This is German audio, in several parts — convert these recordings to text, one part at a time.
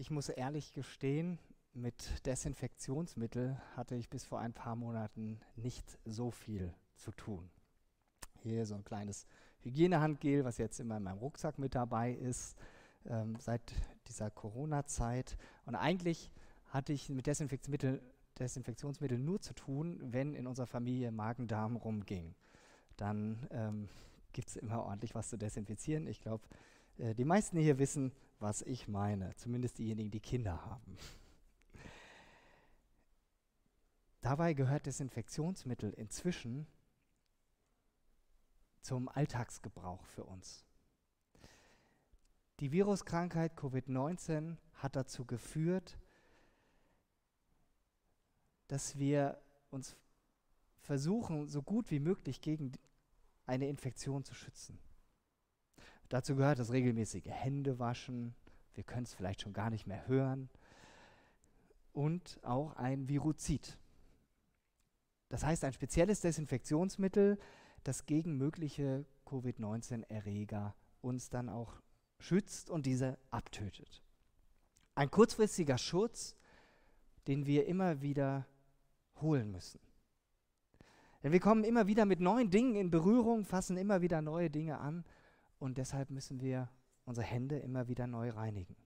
Ich muss ehrlich gestehen, mit Desinfektionsmittel hatte ich bis vor ein paar Monaten nicht so viel zu tun. Hier so ein kleines Hygienehandgel, was jetzt immer in meinem Rucksack mit dabei ist, ähm, seit dieser Corona-Zeit. Und eigentlich hatte ich mit Desinfektionsmittel, Desinfektionsmittel nur zu tun, wenn in unserer Familie Magen-Darm rumging. Dann ähm, gibt es immer ordentlich was zu desinfizieren. Ich glaube, äh, die meisten hier wissen, was ich meine, zumindest diejenigen, die Kinder haben. Dabei gehört Desinfektionsmittel inzwischen zum Alltagsgebrauch für uns. Die Viruskrankheit Covid-19 hat dazu geführt, dass wir uns versuchen, so gut wie möglich gegen eine Infektion zu schützen. Dazu gehört das regelmäßige Händewaschen, wir können es vielleicht schon gar nicht mehr hören, und auch ein Viruzid. Das heißt ein spezielles Desinfektionsmittel, das gegen mögliche Covid-19-Erreger uns dann auch schützt und diese abtötet. Ein kurzfristiger Schutz, den wir immer wieder holen müssen. Denn wir kommen immer wieder mit neuen Dingen in Berührung, fassen immer wieder neue Dinge an und deshalb müssen wir unsere Hände immer wieder neu reinigen.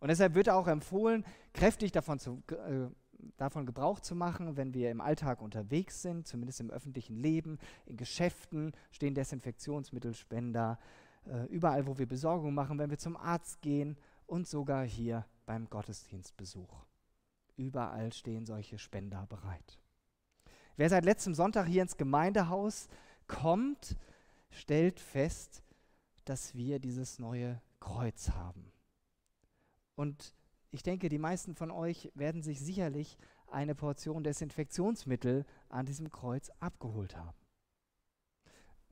Und deshalb wird auch empfohlen, kräftig davon, zu, äh, davon Gebrauch zu machen, wenn wir im Alltag unterwegs sind, zumindest im öffentlichen Leben, in Geschäften stehen Desinfektionsmittelspender, äh, überall, wo wir Besorgung machen, wenn wir zum Arzt gehen und sogar hier beim Gottesdienstbesuch. Überall stehen solche Spender bereit. Wer seit letztem Sonntag hier ins Gemeindehaus kommt, stellt fest, dass wir dieses neue Kreuz haben. Und ich denke, die meisten von euch werden sich sicherlich eine Portion Desinfektionsmittel an diesem Kreuz abgeholt haben.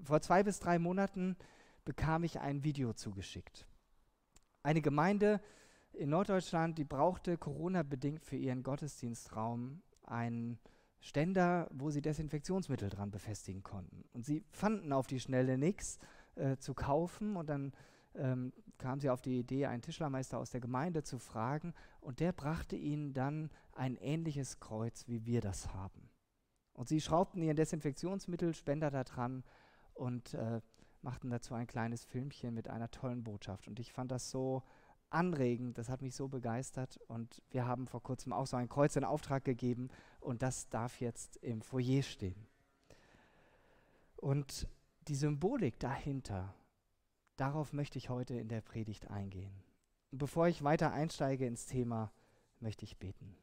Vor zwei bis drei Monaten bekam ich ein Video zugeschickt. Eine Gemeinde in Norddeutschland, die brauchte Corona-bedingt für ihren Gottesdienstraum einen Ständer, wo sie Desinfektionsmittel dran befestigen konnten. Und sie fanden auf die Schnelle nichts äh, zu kaufen und dann ähm, kam sie auf die Idee, einen Tischlermeister aus der Gemeinde zu fragen und der brachte ihnen dann ein ähnliches Kreuz, wie wir das haben. Und sie schraubten ihren Desinfektionsmittelspender da dran und äh, machten dazu ein kleines Filmchen mit einer tollen Botschaft. Und ich fand das so anregend, das hat mich so begeistert und wir haben vor kurzem auch so ein Kreuz in Auftrag gegeben und das darf jetzt im Foyer stehen. Und die Symbolik dahinter, Darauf möchte ich heute in der Predigt eingehen. Bevor ich weiter einsteige ins Thema, möchte ich beten.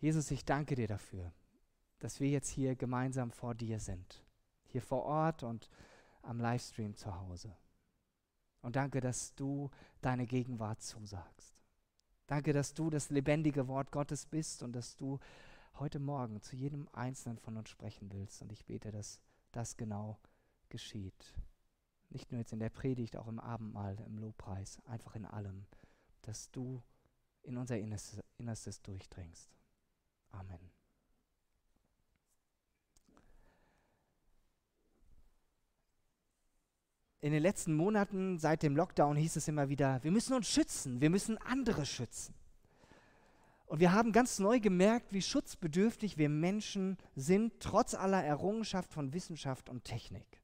Jesus, ich danke dir dafür, dass wir jetzt hier gemeinsam vor dir sind. Hier vor Ort und am Livestream zu Hause. Und danke, dass du deine Gegenwart zusagst. Danke, dass du das lebendige Wort Gottes bist und dass du heute Morgen zu jedem Einzelnen von uns sprechen willst. Und ich bete, dass das genau geschieht. Nicht nur jetzt in der Predigt, auch im Abendmahl, im Lobpreis, einfach in allem, dass du in unser Innerstes, Innerstes durchdringst. Amen. In den letzten Monaten seit dem Lockdown hieß es immer wieder, wir müssen uns schützen, wir müssen andere schützen. Und wir haben ganz neu gemerkt, wie schutzbedürftig wir Menschen sind, trotz aller Errungenschaft von Wissenschaft und Technik.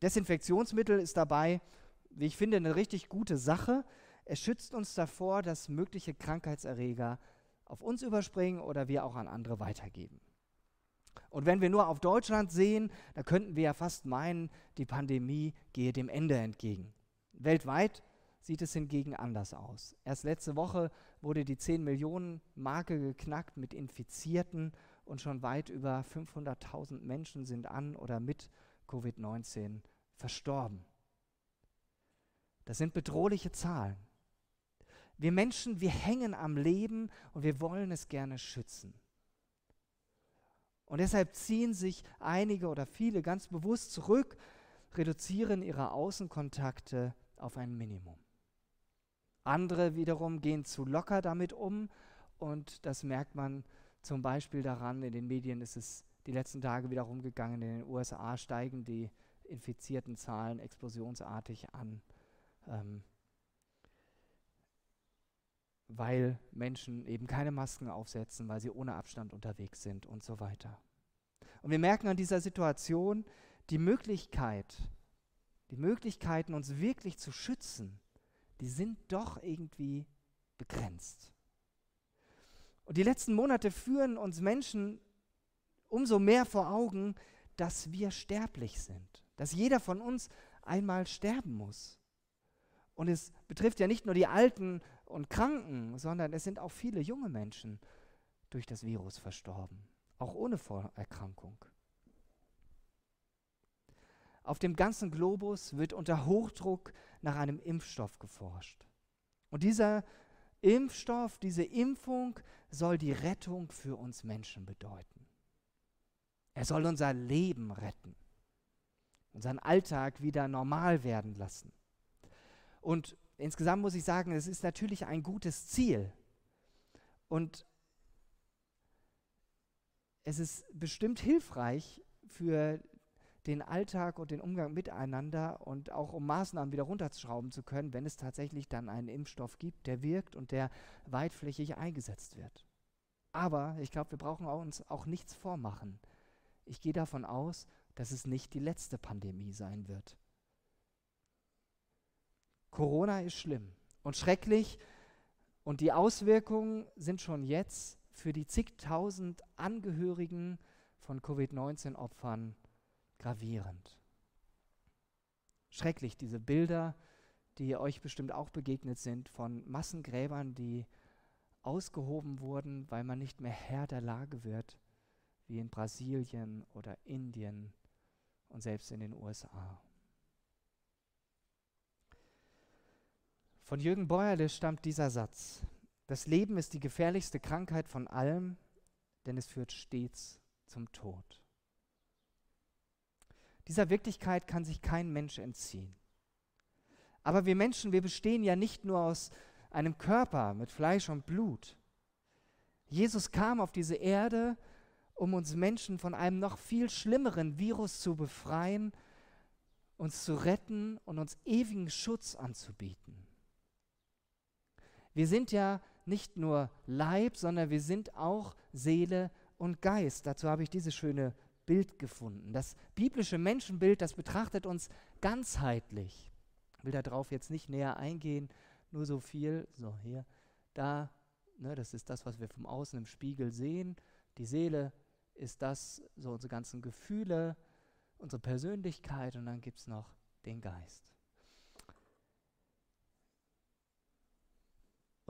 Desinfektionsmittel ist dabei, wie ich finde, eine richtig gute Sache. Es schützt uns davor, dass mögliche Krankheitserreger auf uns überspringen oder wir auch an andere weitergeben. Und wenn wir nur auf Deutschland sehen, da könnten wir ja fast meinen, die Pandemie gehe dem Ende entgegen. Weltweit sieht es hingegen anders aus. Erst letzte Woche wurde die 10 Millionen Marke geknackt mit Infizierten und schon weit über 500.000 Menschen sind an oder mit Covid-19 verstorben. Das sind bedrohliche Zahlen. Wir Menschen, wir hängen am Leben und wir wollen es gerne schützen. Und deshalb ziehen sich einige oder viele ganz bewusst zurück, reduzieren ihre Außenkontakte auf ein Minimum. Andere wiederum gehen zu locker damit um und das merkt man zum Beispiel daran, in den Medien ist es die letzten Tage wieder rumgegangen, in den USA steigen die infizierten Zahlen explosionsartig an. Ähm, weil Menschen eben keine Masken aufsetzen, weil sie ohne Abstand unterwegs sind und so weiter. Und wir merken an dieser Situation die Möglichkeit, die Möglichkeiten, uns wirklich zu schützen, die sind doch irgendwie begrenzt. Und die letzten Monate führen uns Menschen umso mehr vor Augen, dass wir sterblich sind, dass jeder von uns einmal sterben muss. Und es betrifft ja nicht nur die Alten und Kranken, sondern es sind auch viele junge Menschen durch das Virus verstorben, auch ohne Vorerkrankung. Auf dem ganzen Globus wird unter Hochdruck nach einem Impfstoff geforscht. Und dieser Impfstoff, diese Impfung soll die Rettung für uns Menschen bedeuten. Er soll unser Leben retten, unseren Alltag wieder normal werden lassen. Und insgesamt muss ich sagen, es ist natürlich ein gutes Ziel. Und es ist bestimmt hilfreich für den Alltag und den Umgang miteinander und auch um Maßnahmen wieder runterschrauben zu können, wenn es tatsächlich dann einen Impfstoff gibt, der wirkt und der weitflächig eingesetzt wird. Aber ich glaube, wir brauchen uns auch nichts vormachen. Ich gehe davon aus, dass es nicht die letzte Pandemie sein wird. Corona ist schlimm und schrecklich und die Auswirkungen sind schon jetzt für die zigtausend Angehörigen von Covid-19-Opfern gravierend. Schrecklich, diese Bilder, die euch bestimmt auch begegnet sind, von Massengräbern, die ausgehoben wurden, weil man nicht mehr Herr der Lage wird, wie in Brasilien oder Indien und selbst in den USA. Von Jürgen Beuerle stammt dieser Satz. Das Leben ist die gefährlichste Krankheit von allem, denn es führt stets zum Tod. Dieser Wirklichkeit kann sich kein Mensch entziehen. Aber wir Menschen, wir bestehen ja nicht nur aus einem Körper mit Fleisch und Blut. Jesus kam auf diese Erde, um uns Menschen von einem noch viel schlimmeren Virus zu befreien, uns zu retten und uns ewigen Schutz anzubieten. Wir sind ja nicht nur Leib, sondern wir sind auch Seele und Geist. Dazu habe ich dieses schöne Bild gefunden. Das biblische Menschenbild, das betrachtet uns ganzheitlich. Ich will darauf jetzt nicht näher eingehen, nur so viel, so hier, da, ne, das ist das, was wir vom Außen im Spiegel sehen. Die Seele ist das, so unsere ganzen Gefühle, unsere Persönlichkeit und dann gibt es noch den Geist.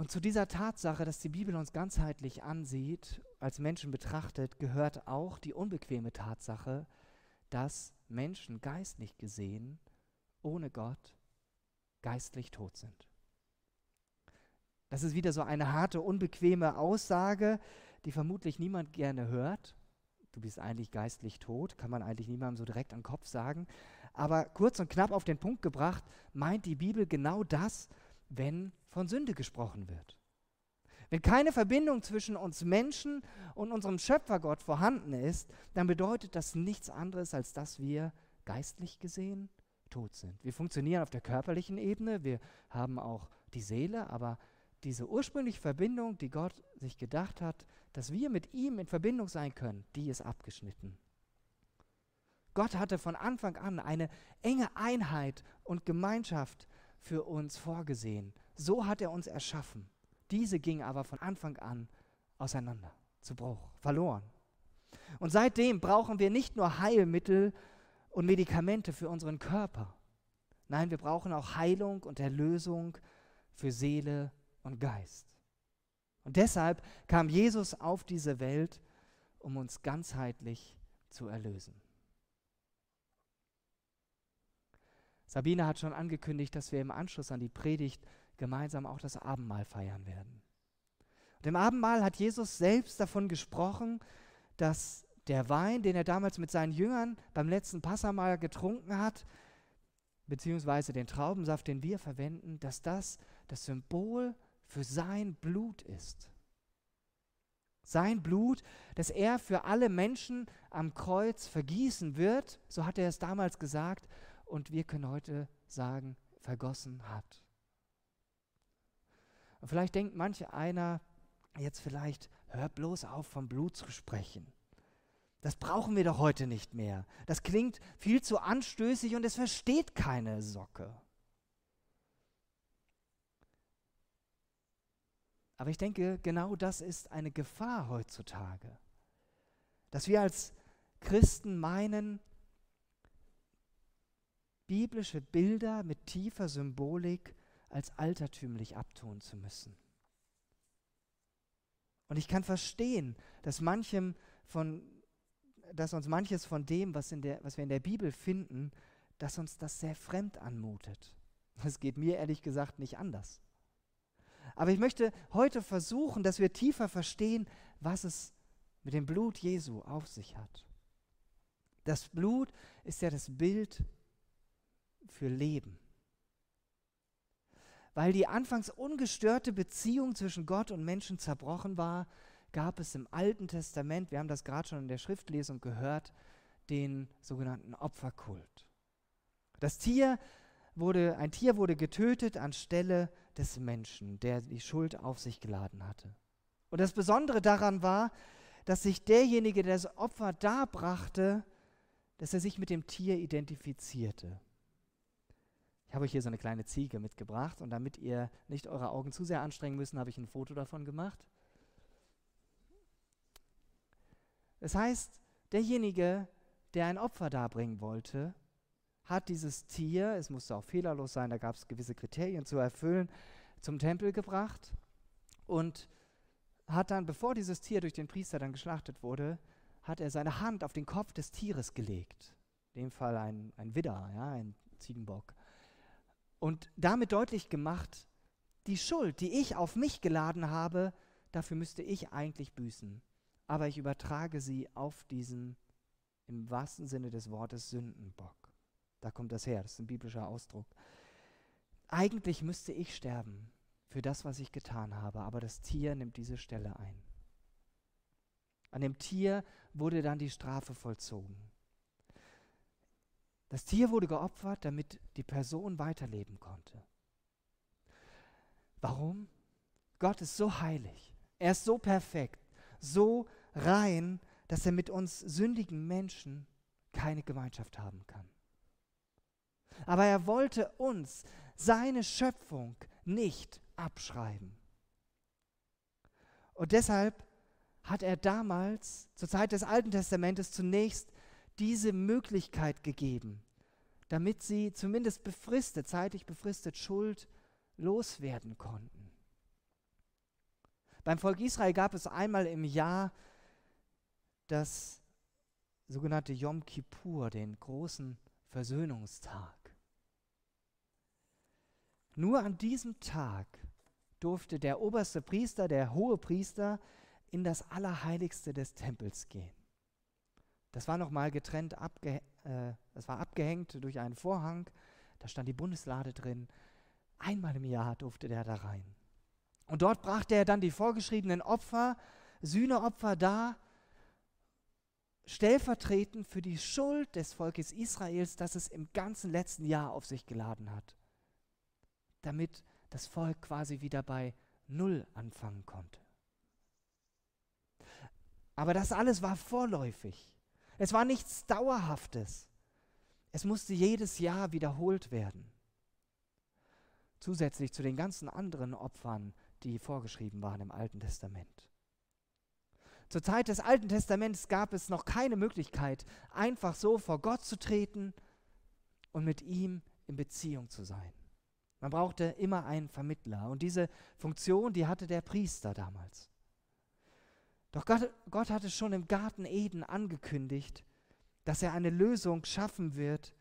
Und zu dieser Tatsache, dass die Bibel uns ganzheitlich ansieht, als Menschen betrachtet, gehört auch die unbequeme Tatsache, dass Menschen geistlich gesehen, ohne Gott, geistlich tot sind. Das ist wieder so eine harte, unbequeme Aussage, die vermutlich niemand gerne hört. Du bist eigentlich geistlich tot, kann man eigentlich niemandem so direkt an den Kopf sagen. Aber kurz und knapp auf den Punkt gebracht, meint die Bibel genau das, wenn von Sünde gesprochen wird. Wenn keine Verbindung zwischen uns Menschen und unserem Schöpfergott vorhanden ist, dann bedeutet das nichts anderes, als dass wir geistlich gesehen tot sind. Wir funktionieren auf der körperlichen Ebene, wir haben auch die Seele, aber diese ursprüngliche Verbindung, die Gott sich gedacht hat, dass wir mit ihm in Verbindung sein können, die ist abgeschnitten. Gott hatte von Anfang an eine enge Einheit und Gemeinschaft für uns vorgesehen. So hat er uns erschaffen. Diese ging aber von Anfang an auseinander, zu Bruch, verloren. Und seitdem brauchen wir nicht nur Heilmittel und Medikamente für unseren Körper. Nein, wir brauchen auch Heilung und Erlösung für Seele und Geist. Und deshalb kam Jesus auf diese Welt, um uns ganzheitlich zu erlösen. Sabine hat schon angekündigt, dass wir im Anschluss an die Predigt gemeinsam auch das Abendmahl feiern werden. Und im Abendmahl hat Jesus selbst davon gesprochen, dass der Wein, den er damals mit seinen Jüngern beim letzten Passamahl getrunken hat, beziehungsweise den Traubensaft, den wir verwenden, dass das das Symbol für sein Blut ist. Sein Blut, das er für alle Menschen am Kreuz vergießen wird, so hat er es damals gesagt, und wir können heute sagen, vergossen hat. vielleicht denkt manch einer jetzt vielleicht, hör bloß auf, vom Blut zu sprechen. Das brauchen wir doch heute nicht mehr. Das klingt viel zu anstößig und es versteht keine Socke. Aber ich denke, genau das ist eine Gefahr heutzutage. Dass wir als Christen meinen, biblische Bilder mit tiefer Symbolik als altertümlich abtun zu müssen. Und ich kann verstehen, dass manchem von dass uns manches von dem, was, in der, was wir in der Bibel finden, dass uns das sehr fremd anmutet. Es geht mir ehrlich gesagt nicht anders. Aber ich möchte heute versuchen, dass wir tiefer verstehen, was es mit dem Blut Jesu auf sich hat. Das Blut ist ja das Bild für Leben. Weil die anfangs ungestörte Beziehung zwischen Gott und Menschen zerbrochen war, gab es im Alten Testament, wir haben das gerade schon in der Schriftlesung gehört, den sogenannten Opferkult. Das Tier wurde, ein Tier wurde getötet anstelle des Menschen, der die Schuld auf sich geladen hatte. Und das Besondere daran war, dass sich derjenige, der das Opfer darbrachte, dass er sich mit dem Tier identifizierte. Ich habe euch hier so eine kleine Ziege mitgebracht und damit ihr nicht eure Augen zu sehr anstrengen müssen, habe ich ein Foto davon gemacht. Das heißt, derjenige, der ein Opfer darbringen wollte, hat dieses Tier, es musste auch fehlerlos sein, da gab es gewisse Kriterien zu erfüllen, zum Tempel gebracht und hat dann, bevor dieses Tier durch den Priester dann geschlachtet wurde, hat er seine Hand auf den Kopf des Tieres gelegt. In dem Fall ein, ein Widder, ja, ein Ziegenbock. Und damit deutlich gemacht, die Schuld, die ich auf mich geladen habe, dafür müsste ich eigentlich büßen aber ich übertrage sie auf diesen, im wahrsten Sinne des Wortes, Sündenbock. Da kommt das her, das ist ein biblischer Ausdruck. Eigentlich müsste ich sterben für das, was ich getan habe, aber das Tier nimmt diese Stelle ein. An dem Tier wurde dann die Strafe vollzogen. Das Tier wurde geopfert, damit die Person weiterleben konnte. Warum? Gott ist so heilig. Er ist so perfekt, so rein, dass er mit uns sündigen Menschen keine Gemeinschaft haben kann. Aber er wollte uns, seine Schöpfung, nicht abschreiben. Und deshalb hat er damals, zur Zeit des Alten Testamentes, zunächst diese Möglichkeit gegeben, damit sie zumindest befristet, zeitlich befristet Schuld loswerden konnten. Beim Volk Israel gab es einmal im Jahr das sogenannte Yom Kippur, den großen Versöhnungstag. Nur an diesem Tag durfte der oberste Priester, der hohe Priester, in das Allerheiligste des Tempels gehen. Das war nochmal getrennt, abge äh, das war abgehängt durch einen Vorhang, da stand die Bundeslade drin. Einmal im Jahr durfte der da rein. Und dort brachte er dann die vorgeschriebenen Opfer, Sühneopfer dar, stellvertretend für die Schuld des Volkes Israels, das es im ganzen letzten Jahr auf sich geladen hat, damit das Volk quasi wieder bei Null anfangen konnte. Aber das alles war vorläufig. Es war nichts Dauerhaftes. Es musste jedes Jahr wiederholt werden. Zusätzlich zu den ganzen anderen Opfern, die vorgeschrieben waren im Alten Testament. Zur Zeit des Alten Testaments gab es noch keine Möglichkeit, einfach so vor Gott zu treten und mit ihm in Beziehung zu sein. Man brauchte immer einen Vermittler und diese Funktion, die hatte der Priester damals. Doch Gott, Gott hatte schon im Garten Eden angekündigt, dass er eine Lösung schaffen wird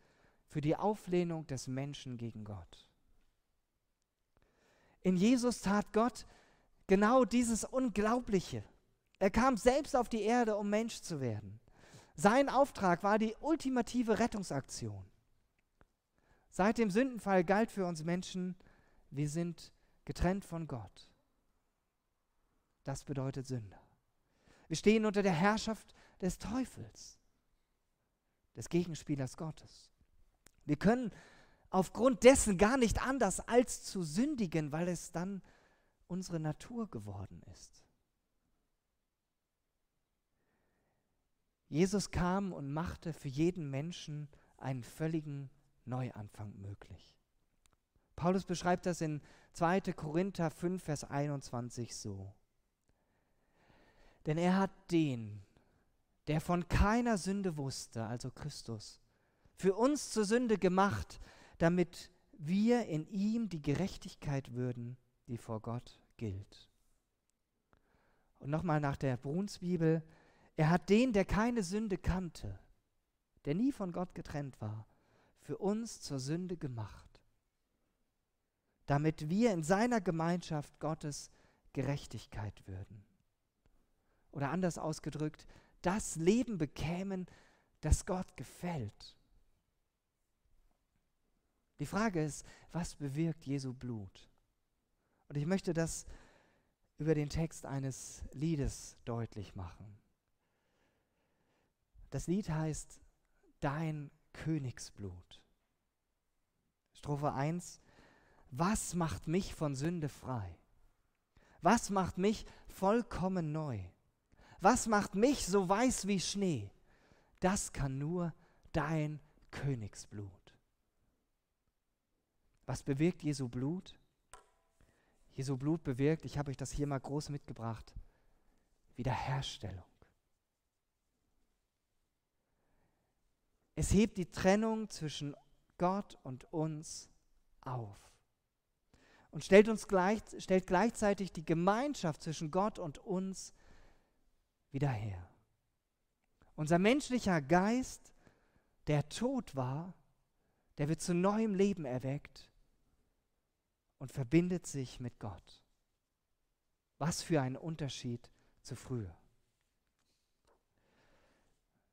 für die Auflehnung des Menschen gegen Gott. In Jesus tat Gott genau dieses Unglaubliche. Er kam selbst auf die Erde, um Mensch zu werden. Sein Auftrag war die ultimative Rettungsaktion. Seit dem Sündenfall galt für uns Menschen, wir sind getrennt von Gott. Das bedeutet Sünder. Wir stehen unter der Herrschaft des Teufels, des Gegenspielers Gottes. Wir können aufgrund dessen gar nicht anders als zu sündigen, weil es dann unsere Natur geworden ist. Jesus kam und machte für jeden Menschen einen völligen Neuanfang möglich. Paulus beschreibt das in 2. Korinther 5, Vers 21 so. Denn er hat den, der von keiner Sünde wusste, also Christus, für uns zur Sünde gemacht, damit wir in ihm die Gerechtigkeit würden, die vor Gott gilt. Und nochmal nach der Brunsbibel, er hat den, der keine Sünde kannte, der nie von Gott getrennt war, für uns zur Sünde gemacht, damit wir in seiner Gemeinschaft Gottes Gerechtigkeit würden. Oder anders ausgedrückt, das Leben bekämen, das Gott gefällt. Die Frage ist, was bewirkt Jesu Blut? Und ich möchte das über den Text eines Liedes deutlich machen. Das Lied heißt Dein Königsblut. Strophe 1. Was macht mich von Sünde frei? Was macht mich vollkommen neu? Was macht mich so weiß wie Schnee? Das kann nur dein Königsblut. Was bewirkt Jesu Blut? Jesu Blut bewirkt, ich habe euch das hier mal groß mitgebracht, Wiederherstellung. Es hebt die Trennung zwischen Gott und uns auf und stellt, uns gleich, stellt gleichzeitig die Gemeinschaft zwischen Gott und uns wieder her. Unser menschlicher Geist, der tot war, der wird zu neuem Leben erweckt und verbindet sich mit Gott. Was für ein Unterschied zu früher.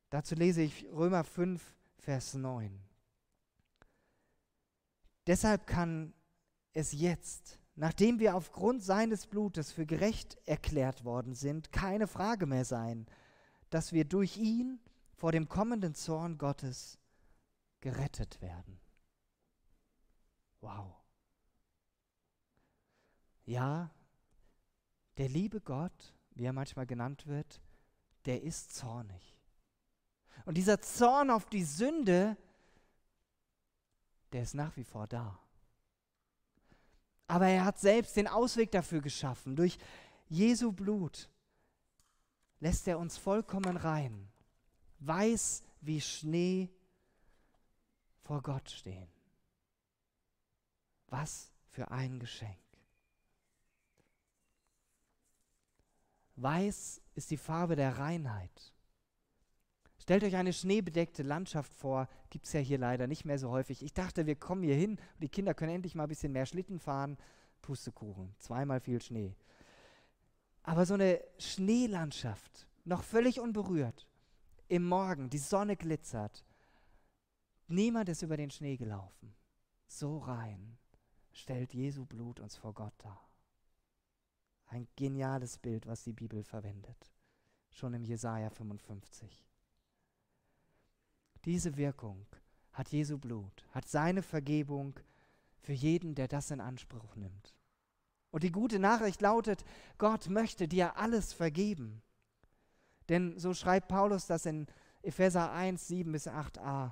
Dazu lese ich Römer 5, Vers 9. Deshalb kann es jetzt, nachdem wir aufgrund seines Blutes für gerecht erklärt worden sind, keine Frage mehr sein, dass wir durch ihn vor dem kommenden Zorn Gottes gerettet werden. Wow. Ja, der liebe Gott, wie er manchmal genannt wird, der ist zornig. Und dieser Zorn auf die Sünde, der ist nach wie vor da. Aber er hat selbst den Ausweg dafür geschaffen. Durch Jesu Blut lässt er uns vollkommen rein, weiß wie Schnee vor Gott stehen. Was für ein Geschenk. Weiß ist die Farbe der Reinheit. Stellt euch eine schneebedeckte Landschaft vor, gibt es ja hier leider nicht mehr so häufig. Ich dachte, wir kommen hier hin und die Kinder können endlich mal ein bisschen mehr Schlitten fahren. Pustekuchen, zweimal viel Schnee. Aber so eine Schneelandschaft, noch völlig unberührt, im Morgen, die Sonne glitzert, niemand ist über den Schnee gelaufen. So rein stellt Jesu Blut uns vor Gott dar. Ein geniales Bild, was die Bibel verwendet, schon im Jesaja 55. Diese Wirkung hat Jesu Blut, hat seine Vergebung für jeden, der das in Anspruch nimmt. Und die gute Nachricht lautet, Gott möchte dir alles vergeben. Denn so schreibt Paulus das in Epheser 1, 7 bis 8a.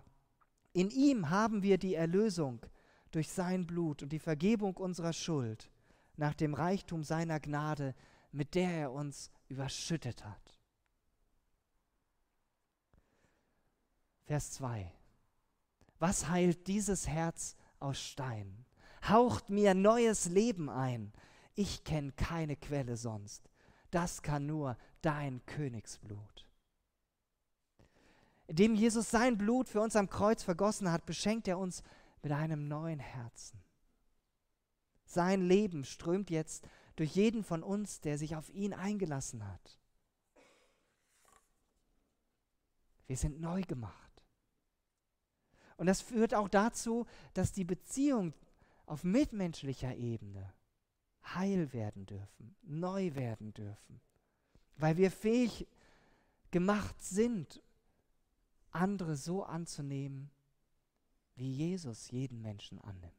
In ihm haben wir die Erlösung durch sein Blut und die Vergebung unserer Schuld nach dem Reichtum seiner Gnade, mit der er uns überschüttet hat. Vers 2. Was heilt dieses Herz aus Stein? Haucht mir neues Leben ein. Ich kenne keine Quelle sonst. Das kann nur dein Königsblut. Indem Jesus sein Blut für uns am Kreuz vergossen hat, beschenkt er uns mit einem neuen Herzen. Sein Leben strömt jetzt durch jeden von uns, der sich auf ihn eingelassen hat. Wir sind neu gemacht. Und das führt auch dazu, dass die Beziehungen auf mitmenschlicher Ebene heil werden dürfen, neu werden dürfen, weil wir fähig gemacht sind, andere so anzunehmen, wie Jesus jeden Menschen annimmt.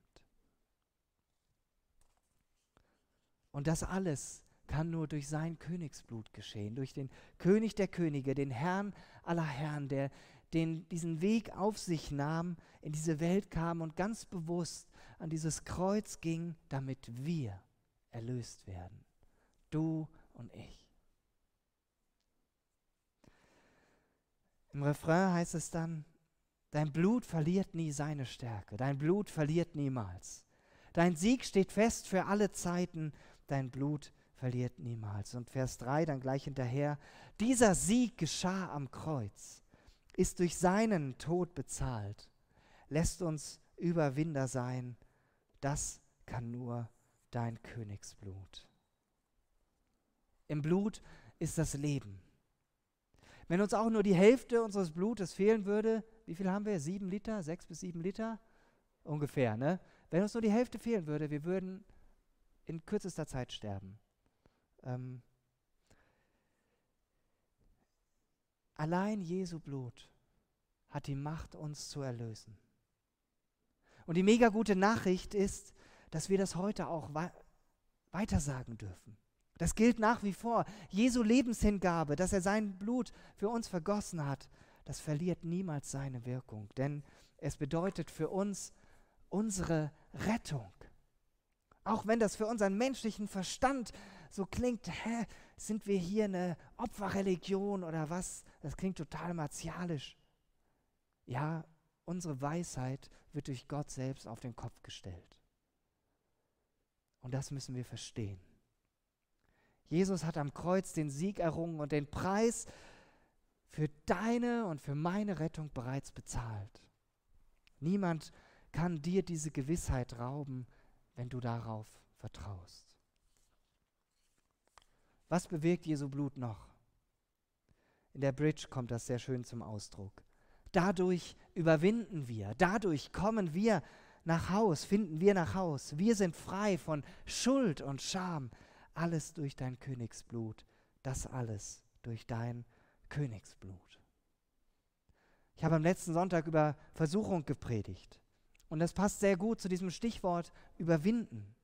Und das alles kann nur durch sein Königsblut geschehen, durch den König der Könige, den Herrn aller Herren, der den, diesen Weg auf sich nahm, in diese Welt kam und ganz bewusst an dieses Kreuz ging, damit wir erlöst werden. Du und ich. Im Refrain heißt es dann, dein Blut verliert nie seine Stärke, dein Blut verliert niemals. Dein Sieg steht fest für alle Zeiten, dein Blut verliert niemals. Und Vers 3 dann gleich hinterher, dieser Sieg geschah am Kreuz, ist durch seinen Tod bezahlt, lässt uns Überwinder sein, das kann nur dein Königsblut. Im Blut ist das Leben. Wenn uns auch nur die Hälfte unseres Blutes fehlen würde, wie viel haben wir? Sieben Liter? Sechs bis sieben Liter? Ungefähr, ne? Wenn uns nur die Hälfte fehlen würde, wir würden in kürzester Zeit sterben. Ähm, allein Jesu Blut hat die Macht, uns zu erlösen. Und die mega gute Nachricht ist, dass wir das heute auch weitersagen dürfen. Das gilt nach wie vor. Jesu Lebenshingabe, dass er sein Blut für uns vergossen hat, das verliert niemals seine Wirkung, denn es bedeutet für uns unsere Rettung. Auch wenn das für unseren menschlichen Verstand so klingt, hä, sind wir hier eine Opferreligion oder was? Das klingt total martialisch. Ja, unsere Weisheit wird durch Gott selbst auf den Kopf gestellt. Und das müssen wir verstehen. Jesus hat am Kreuz den Sieg errungen und den Preis für deine und für meine Rettung bereits bezahlt. Niemand kann dir diese Gewissheit rauben, wenn du darauf vertraust. Was bewirkt Jesu Blut noch? In der Bridge kommt das sehr schön zum Ausdruck. Dadurch überwinden wir, dadurch kommen wir nach Haus, finden wir nach Haus. Wir sind frei von Schuld und Scham, alles durch dein Königsblut, das alles durch dein Königsblut. Ich habe am letzten Sonntag über Versuchung gepredigt. Und das passt sehr gut zu diesem Stichwort überwinden.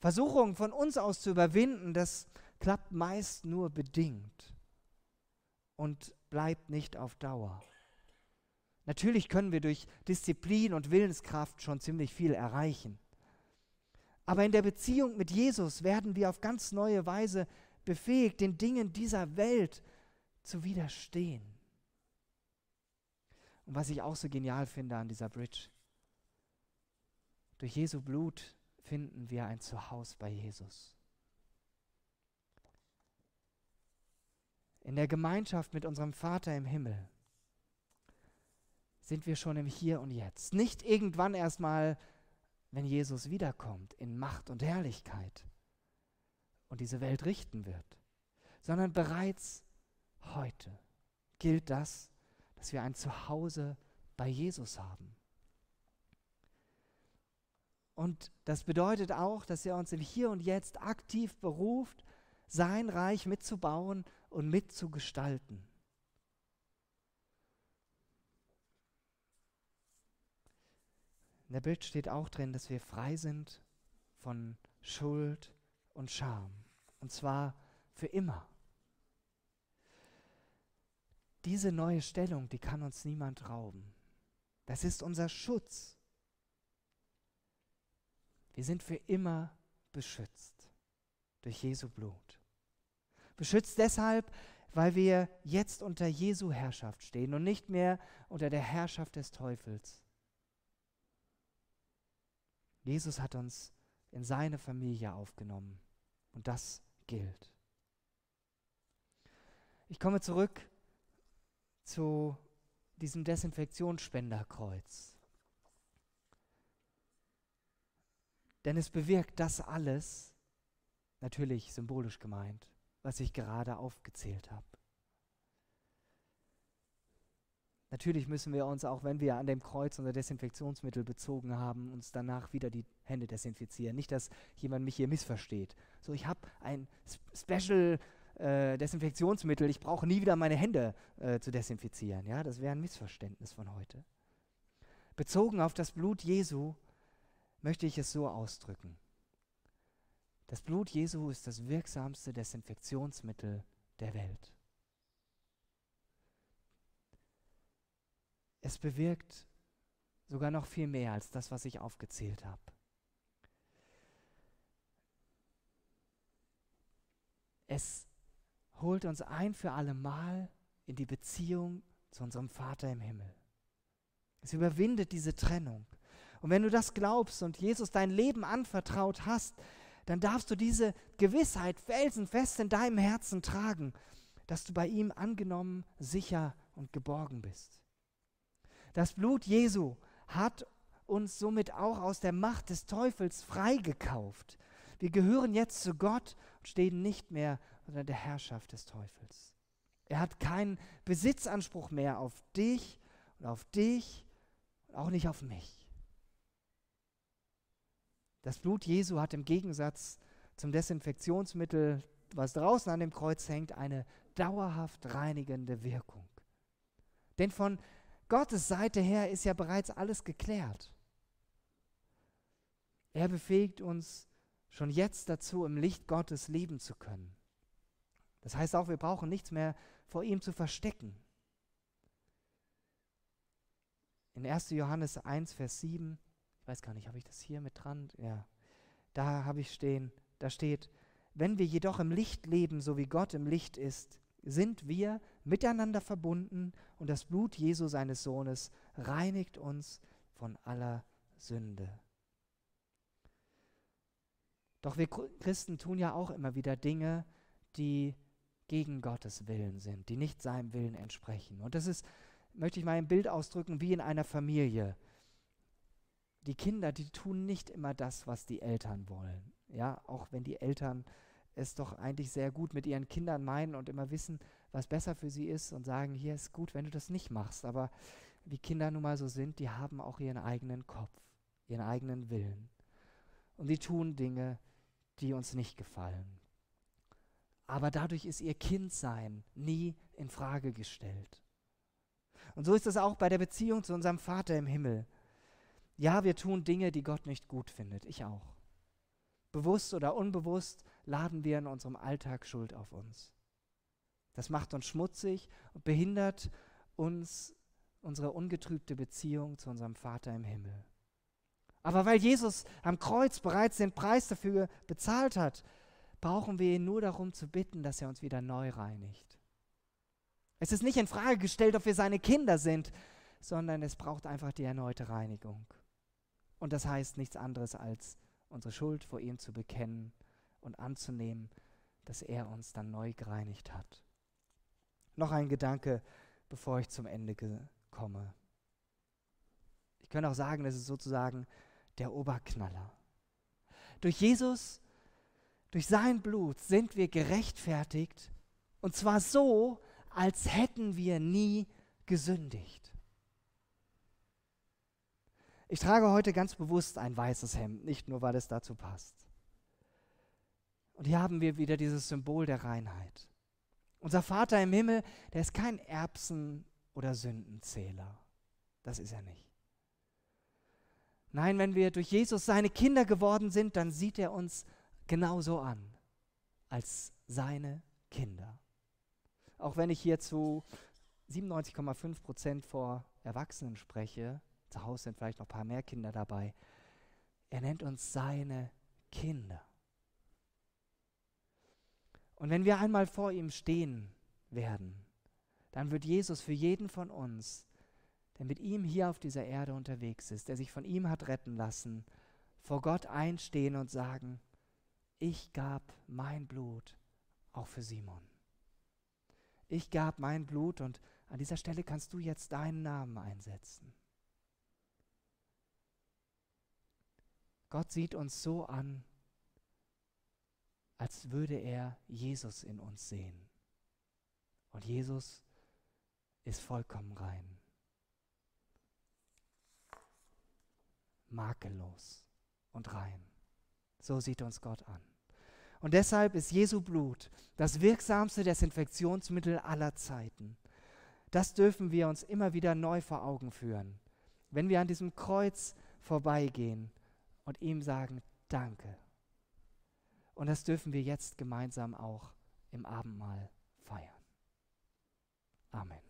Versuchung von uns aus zu überwinden, das klappt meist nur bedingt und bleibt nicht auf Dauer. Natürlich können wir durch Disziplin und Willenskraft schon ziemlich viel erreichen. Aber in der Beziehung mit Jesus werden wir auf ganz neue Weise befähigt, den Dingen dieser Welt zu widerstehen. Und was ich auch so genial finde an dieser Bridge, durch Jesu Blut finden wir ein Zuhause bei Jesus. In der Gemeinschaft mit unserem Vater im Himmel sind wir schon im Hier und Jetzt. Nicht irgendwann erstmal wenn Jesus wiederkommt in Macht und Herrlichkeit und diese Welt richten wird, sondern bereits heute gilt das, dass wir ein Zuhause bei Jesus haben. Und das bedeutet auch, dass er uns im Hier und Jetzt aktiv beruft, sein Reich mitzubauen und mitzugestalten. In der Bild steht auch drin, dass wir frei sind von Schuld und Scham. Und zwar für immer. Diese neue Stellung, die kann uns niemand rauben. Das ist unser Schutz. Wir sind für immer beschützt durch Jesu Blut. Beschützt deshalb, weil wir jetzt unter Jesu Herrschaft stehen und nicht mehr unter der Herrschaft des Teufels. Jesus hat uns in seine Familie aufgenommen und das gilt. Ich komme zurück zu diesem Desinfektionsspenderkreuz. Denn es bewirkt das alles, natürlich symbolisch gemeint, was ich gerade aufgezählt habe. Natürlich müssen wir uns, auch wenn wir an dem Kreuz unser Desinfektionsmittel bezogen haben, uns danach wieder die Hände desinfizieren. Nicht, dass jemand mich hier missversteht. So, ich habe ein Special äh, Desinfektionsmittel, ich brauche nie wieder meine Hände äh, zu desinfizieren. Ja, das wäre ein Missverständnis von heute. Bezogen auf das Blut Jesu möchte ich es so ausdrücken. Das Blut Jesu ist das wirksamste Desinfektionsmittel der Welt. Es bewirkt sogar noch viel mehr als das, was ich aufgezählt habe. Es holt uns ein für alle Mal in die Beziehung zu unserem Vater im Himmel. Es überwindet diese Trennung. Und wenn du das glaubst und Jesus dein Leben anvertraut hast, dann darfst du diese Gewissheit felsenfest in deinem Herzen tragen, dass du bei ihm angenommen, sicher und geborgen bist. Das Blut Jesu hat uns somit auch aus der Macht des Teufels freigekauft. Wir gehören jetzt zu Gott und stehen nicht mehr unter der Herrschaft des Teufels. Er hat keinen Besitzanspruch mehr auf dich und auf dich und auch nicht auf mich. Das Blut Jesu hat im Gegensatz zum Desinfektionsmittel, was draußen an dem Kreuz hängt, eine dauerhaft reinigende Wirkung. Denn von Gottes Seite her ist ja bereits alles geklärt. Er befähigt uns schon jetzt dazu, im Licht Gottes leben zu können. Das heißt auch, wir brauchen nichts mehr vor ihm zu verstecken. In 1. Johannes 1, Vers 7 ich weiß gar nicht, habe ich das hier mit dran? Ja. Da habe ich stehen, da steht, wenn wir jedoch im Licht leben, so wie Gott im Licht ist, sind wir miteinander verbunden und das Blut Jesu seines Sohnes reinigt uns von aller Sünde. Doch wir Christen tun ja auch immer wieder Dinge, die gegen Gottes Willen sind, die nicht seinem Willen entsprechen. Und das ist, möchte ich mal im Bild ausdrücken, wie in einer Familie die Kinder, die tun nicht immer das, was die Eltern wollen. Ja, auch wenn die Eltern es doch eigentlich sehr gut mit ihren Kindern meinen und immer wissen, was besser für sie ist und sagen, hier ist gut, wenn du das nicht machst. Aber wie Kinder nun mal so sind, die haben auch ihren eigenen Kopf, ihren eigenen Willen. Und die tun Dinge, die uns nicht gefallen. Aber dadurch ist ihr Kindsein nie in Frage gestellt. Und so ist es auch bei der Beziehung zu unserem Vater im Himmel. Ja, wir tun Dinge, die Gott nicht gut findet. Ich auch. Bewusst oder unbewusst laden wir in unserem Alltag Schuld auf uns. Das macht uns schmutzig und behindert uns unsere ungetrübte Beziehung zu unserem Vater im Himmel. Aber weil Jesus am Kreuz bereits den Preis dafür bezahlt hat, brauchen wir ihn nur darum zu bitten, dass er uns wieder neu reinigt. Es ist nicht in Frage gestellt, ob wir seine Kinder sind, sondern es braucht einfach die erneute Reinigung. Und das heißt nichts anderes als unsere Schuld vor ihm zu bekennen und anzunehmen, dass er uns dann neu gereinigt hat. Noch ein Gedanke, bevor ich zum Ende komme. Ich könnte auch sagen, das ist sozusagen der Oberknaller. Durch Jesus, durch sein Blut sind wir gerechtfertigt und zwar so, als hätten wir nie gesündigt. Ich trage heute ganz bewusst ein weißes Hemd, nicht nur, weil es dazu passt. Und hier haben wir wieder dieses Symbol der Reinheit. Unser Vater im Himmel, der ist kein Erbsen- oder Sündenzähler. Das ist er nicht. Nein, wenn wir durch Jesus seine Kinder geworden sind, dann sieht er uns genauso an, als seine Kinder. Auch wenn ich hier zu 97,5 Prozent vor Erwachsenen spreche, zu Hause sind vielleicht noch ein paar mehr Kinder dabei. Er nennt uns seine Kinder. Und wenn wir einmal vor ihm stehen werden, dann wird Jesus für jeden von uns, der mit ihm hier auf dieser Erde unterwegs ist, der sich von ihm hat retten lassen, vor Gott einstehen und sagen, ich gab mein Blut auch für Simon. Ich gab mein Blut und an dieser Stelle kannst du jetzt deinen Namen einsetzen. Gott sieht uns so an, als würde er Jesus in uns sehen. Und Jesus ist vollkommen rein. Makellos und rein. So sieht uns Gott an. Und deshalb ist Jesu Blut das wirksamste Desinfektionsmittel aller Zeiten. Das dürfen wir uns immer wieder neu vor Augen führen. Wenn wir an diesem Kreuz vorbeigehen, und ihm sagen, danke. Und das dürfen wir jetzt gemeinsam auch im Abendmahl feiern. Amen.